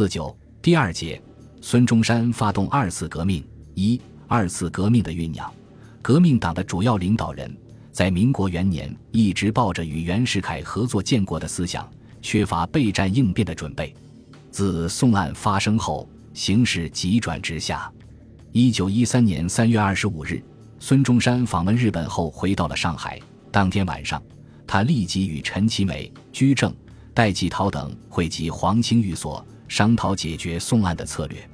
四九第二节，孙中山发动二次革命。一、二次革命的酝酿。革命党的主要领导人，在民国元年一直抱着与袁世凯合作建国的思想，缺乏备战应变的准备。自宋案发生后，形势急转直下。一九一三年三月二十五日，孙中山访问日本后回到了上海。当天晚上，他立即与陈其美、居正、戴季陶等汇集黄兴寓所。商讨解决宋案的策略，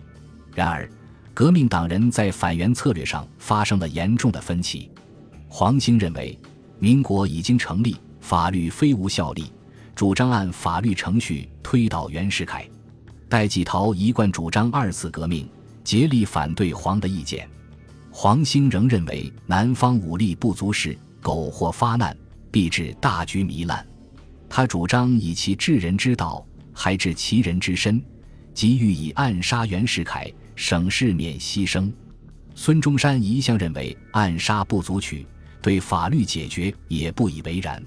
然而，革命党人在反袁策略上发生了严重的分歧。黄兴认为，民国已经成立，法律非无效力，主张按法律程序推倒袁世凯。戴季陶一贯主张二次革命，竭力反对黄的意见。黄兴仍认为，南方武力不足时，苟或发难，必致大局糜烂。他主张以其治人之道。还治其人之身，即欲以暗杀袁世凯，省事免牺牲。孙中山一向认为暗杀不足取，对法律解决也不以为然。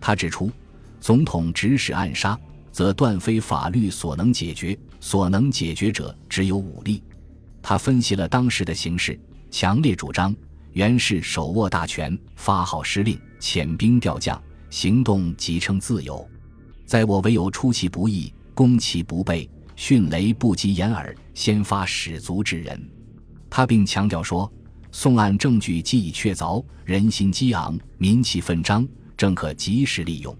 他指出，总统指使暗杀，则断非法律所能解决，所能解决者只有武力。他分析了当时的形势，强烈主张袁氏手握大权，发号施令，遣兵调将，行动即称自由。在我唯有出其不意，攻其不备，迅雷不及掩耳，先发始足之人。他并强调说：“宋案证据既已确凿，人心激昂，民气奋张，正可及时利用；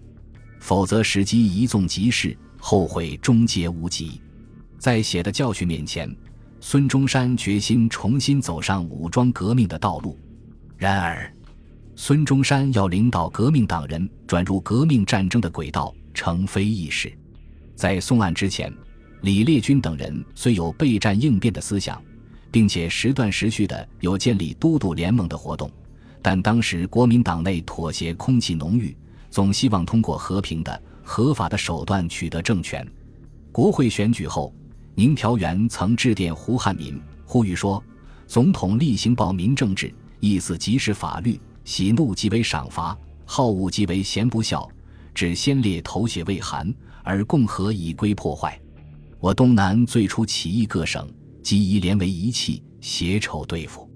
否则时机一纵即逝，后悔终结无及。”在血的教训面前，孙中山决心重新走上武装革命的道路。然而，孙中山要领导革命党人转入革命战争的轨道。成非易事。在宋案之前，李烈钧等人虽有备战应变的思想，并且时断时续的有建立都督联盟的活动，但当时国民党内妥协空气浓郁，总希望通过和平的、合法的手段取得政权。国会选举后，宁调元曾致电胡汉民，呼吁说：“总统厉行报民政治，意思即是法律，喜怒即为赏罚，好恶即为贤不孝。”指先烈头血未寒，而共和已归破坏。我东南最初起义各省，即以连为一气，携手对付。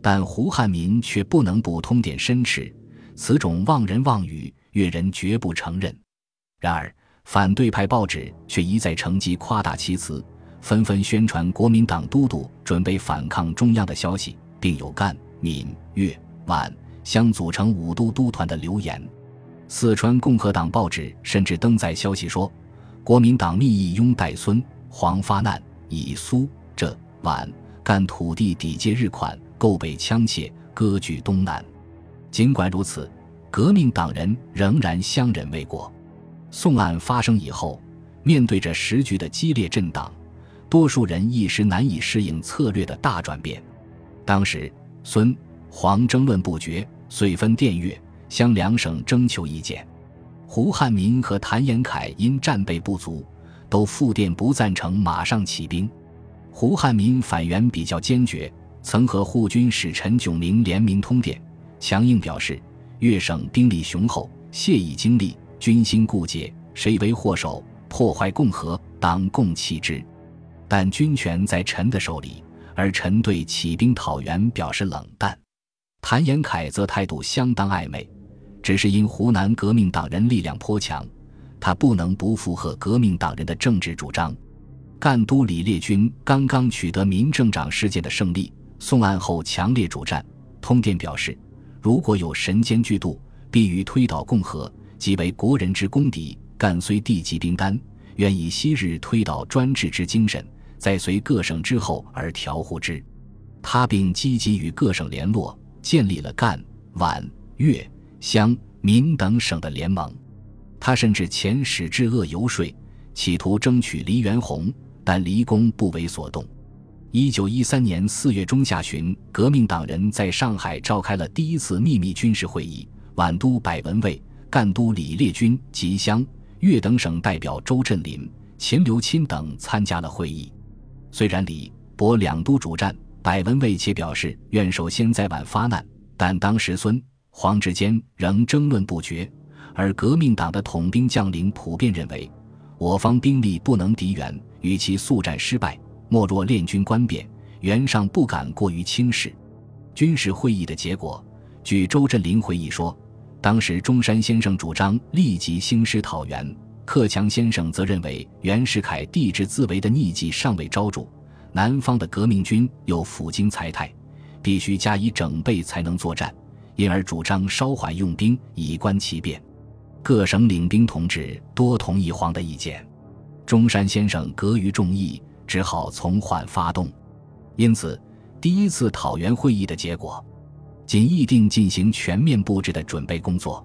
但胡汉民却不能不通点申斥，此种妄人妄语，越人绝不承认。然而反对派报纸却一再乘机夸大其词，纷纷宣传国民党都督准备反抗中央的消息，并有赣、闽、粤、皖相组成五都督团的流言。四川共和党报纸甚至登载消息说，国民党密议拥戴孙、黄发难，以苏、浙、皖、赣土地抵借日款，购备枪械，割据东南。尽管如此，革命党人仍然相忍未果。宋案发生以后，面对着时局的激烈震荡，多数人一时难以适应策略的大转变。当时，孙、黄争论不绝，遂分电粤。向两省征求意见，胡汉民和谭延闿因战备不足，都复电不赞成马上起兵。胡汉民反袁比较坚决，曾和护军使陈炯明联名通电，强硬表示：粤省兵力雄厚，谢以精力，军心固结，谁为祸首，破坏共和，当共弃之。但军权在陈的手里，而陈对起兵讨袁表示冷淡。谭延闿则态度相当暧昧。只是因湖南革命党人力量颇强，他不能不附和革命党人的政治主张。赣都李烈钧刚刚取得民政长事件的胜利，宋案后强烈主战，通电表示：如果有神监巨度，必予推倒共和，即为国人之公敌。赣虽地级兵单，愿以昔日推倒专制之精神，在随各省之后而调护之。他并积极与各省联络，建立了赣、皖、粤。湘、闽等省的联盟，他甚至遣使至鄂游说，企图争取黎元洪，但黎公不为所动。一九一三年四月中下旬，革命党人在上海召开了第一次秘密军事会议，皖都百文蔚、赣都李烈钧及湘、粤等省代表周振林、秦留钦等参加了会议。虽然李、博两都主战，百文蔚且表示愿首先在皖发难，但当时孙。黄之间仍争论不绝，而革命党的统兵将领普遍认为，我方兵力不能敌援，与其速战失败，莫若练军官变。袁尚不敢过于轻视。军事会议的结果，据周振林回忆说，当时中山先生主张立即兴师讨袁，克强先生则认为袁世凯帝制自为的逆迹尚未昭著，南方的革命军又 ful 经财泰，必须加以整备才能作战，因而主张稍缓用兵，以观其变。各省领兵同志多同意黄的意见，中山先生格于众议，只好从缓发动。因此，第一次讨袁会议的结果，仅议定进行全面布置的准备工作。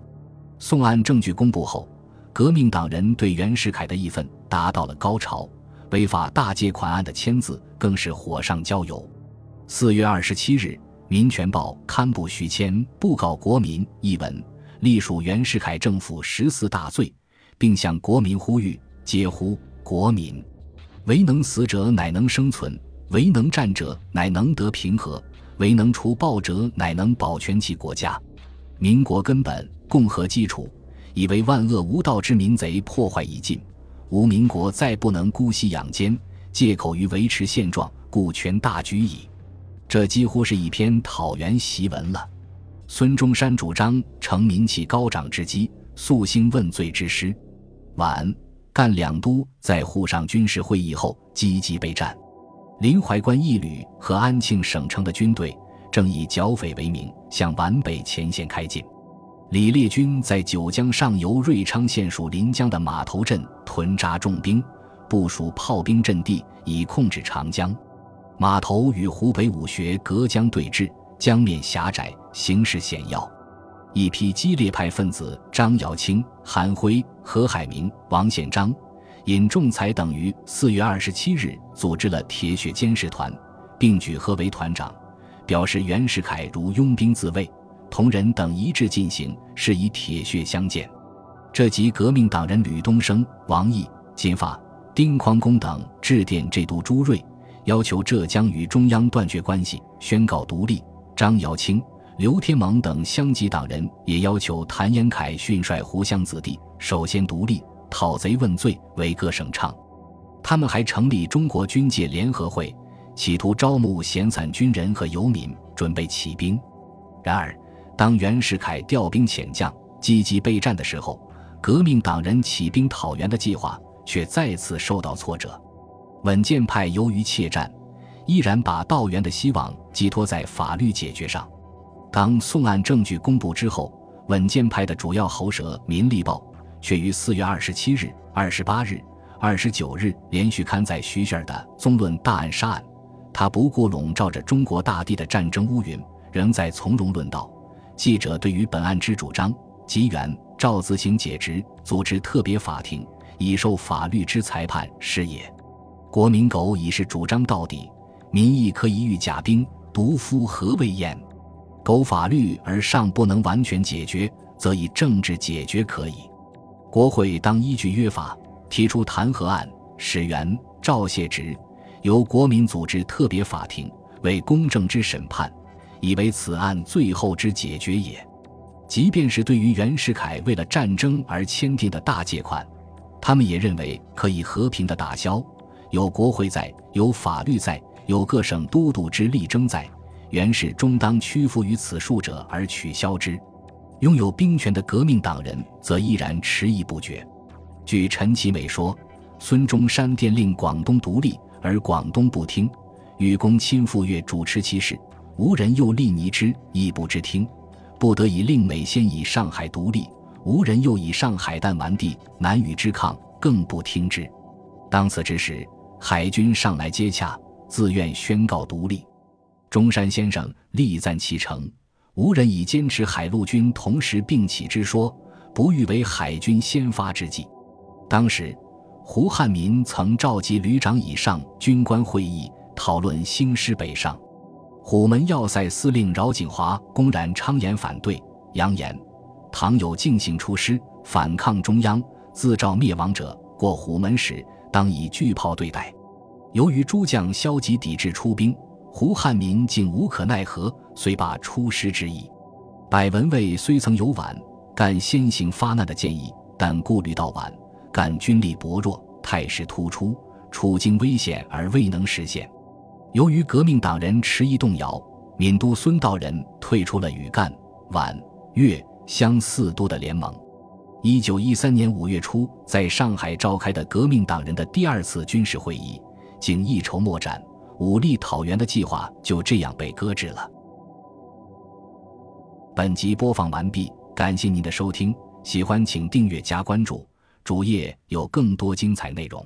宋案证据公布后，革命党人对袁世凯的义愤达到了高潮，违法大借款案的签字更是火上浇油。四月二十七日，《民权报》刊布徐谦布告国民一文，隶属袁世凯政府十四大罪，并向国民呼吁：皆呼国民，唯能死者乃能生存。唯能战者，乃能得平和；唯能除暴者，乃能保全其国家。民国根本，共和基础，以为万恶无道之民贼破坏已尽，吾民国再不能姑息养奸，借口于维持现状，故全大局矣。这几乎是一篇讨袁檄文了。孙中山主张乘民气高涨之机，肃兴问罪之师。皖、赣两都在沪上军事会议后积极备战。临淮关一旅和安庆省城的军队正以剿匪为名向皖北前线开进。李烈军在九江上游瑞昌县属临江的码头镇屯扎重兵，部署炮兵阵地，以控制长江。码头与湖北武学隔江对峙，江面狭窄，形势险要。一批激烈派分子张尧清、韩辉、何海明、王显章。尹仲才等于四月二十七日组织了铁血监视团，并举何为团长，表示袁世凯如拥兵自卫，同仁等一致进行，是以铁血相见。这即革命党人吕东升、王毅、金发、丁匡公等致电浙督朱瑞，要求浙江与中央断绝关系，宣告独立。张尧清、刘天蒙等乡级党人也要求谭延闿训率湖湘子弟首先独立。讨贼问罪为各省唱，他们还成立中国军界联合会，企图招募闲散军人和游民，准备起兵。然而，当袁世凯调兵遣将、积极备战的时候，革命党人起兵讨袁的计划却再次受到挫折。稳健派由于怯战，依然把道袁的希望寄托在法律解决上。当宋案证据公布之后，稳健派的主要喉舌《民力报》。却于四月二十七日、二十八日、二十九日连续刊载徐铉的《宗论大案杀案》，他不顾笼罩着中国大地的战争乌云，仍在从容论道。记者对于本案之主张，吉原赵自行解职，组织特别法庭，以受法律之裁判是也。国民狗已是主张到底，民意可以御甲兵，独夫何谓焉？苟法律而尚不能完全解决，则以政治解决可以。国会当依据约法提出弹劾案，使原赵谢职，由国民组织特别法庭为公正之审判，以为此案最后之解决也。即便是对于袁世凯为了战争而签订的大借款，他们也认为可以和平的打消。有国会在，有法律在，有各省都督之力争在，原是终当屈服于此数者而取消之。拥有兵权的革命党人则依然迟疑不决。据陈其美说，孙中山电令广东独立，而广东不听；与公亲赴粤主持其事，无人又立拟之，亦不知听。不得已令美先以上海独立，无人又以上海弹丸地，难与之抗，更不听之。当此之时，海军上来接洽，自愿宣告独立。中山先生力赞其成。无人以坚持海陆军同时并起之说，不欲为海军先发之计。当时，胡汉民曾召集旅长以上军官会议，讨论兴师北上。虎门要塞司令饶景华公然昌言反对，扬言：倘有进行出师反抗中央、自召灭亡者，过虎门时，当以巨炮对待。由于诸将消极抵制出兵。胡汉民竟无可奈何，遂罢出师之意。百文蔚虽曾有皖、赣先行发难的建议，但顾虑到皖、赣军力薄弱，态势突出，处境危险而未能实现。由于革命党人迟疑动摇，闽都孙道人退出了与赣、皖、粤、湘四都的联盟。一九一三年五月初，在上海召开的革命党人的第二次军事会议，竟一筹莫展，武力讨袁的计划就这样被搁置了。本集播放完毕，感谢您的收听，喜欢请订阅加关注，主页有更多精彩内容。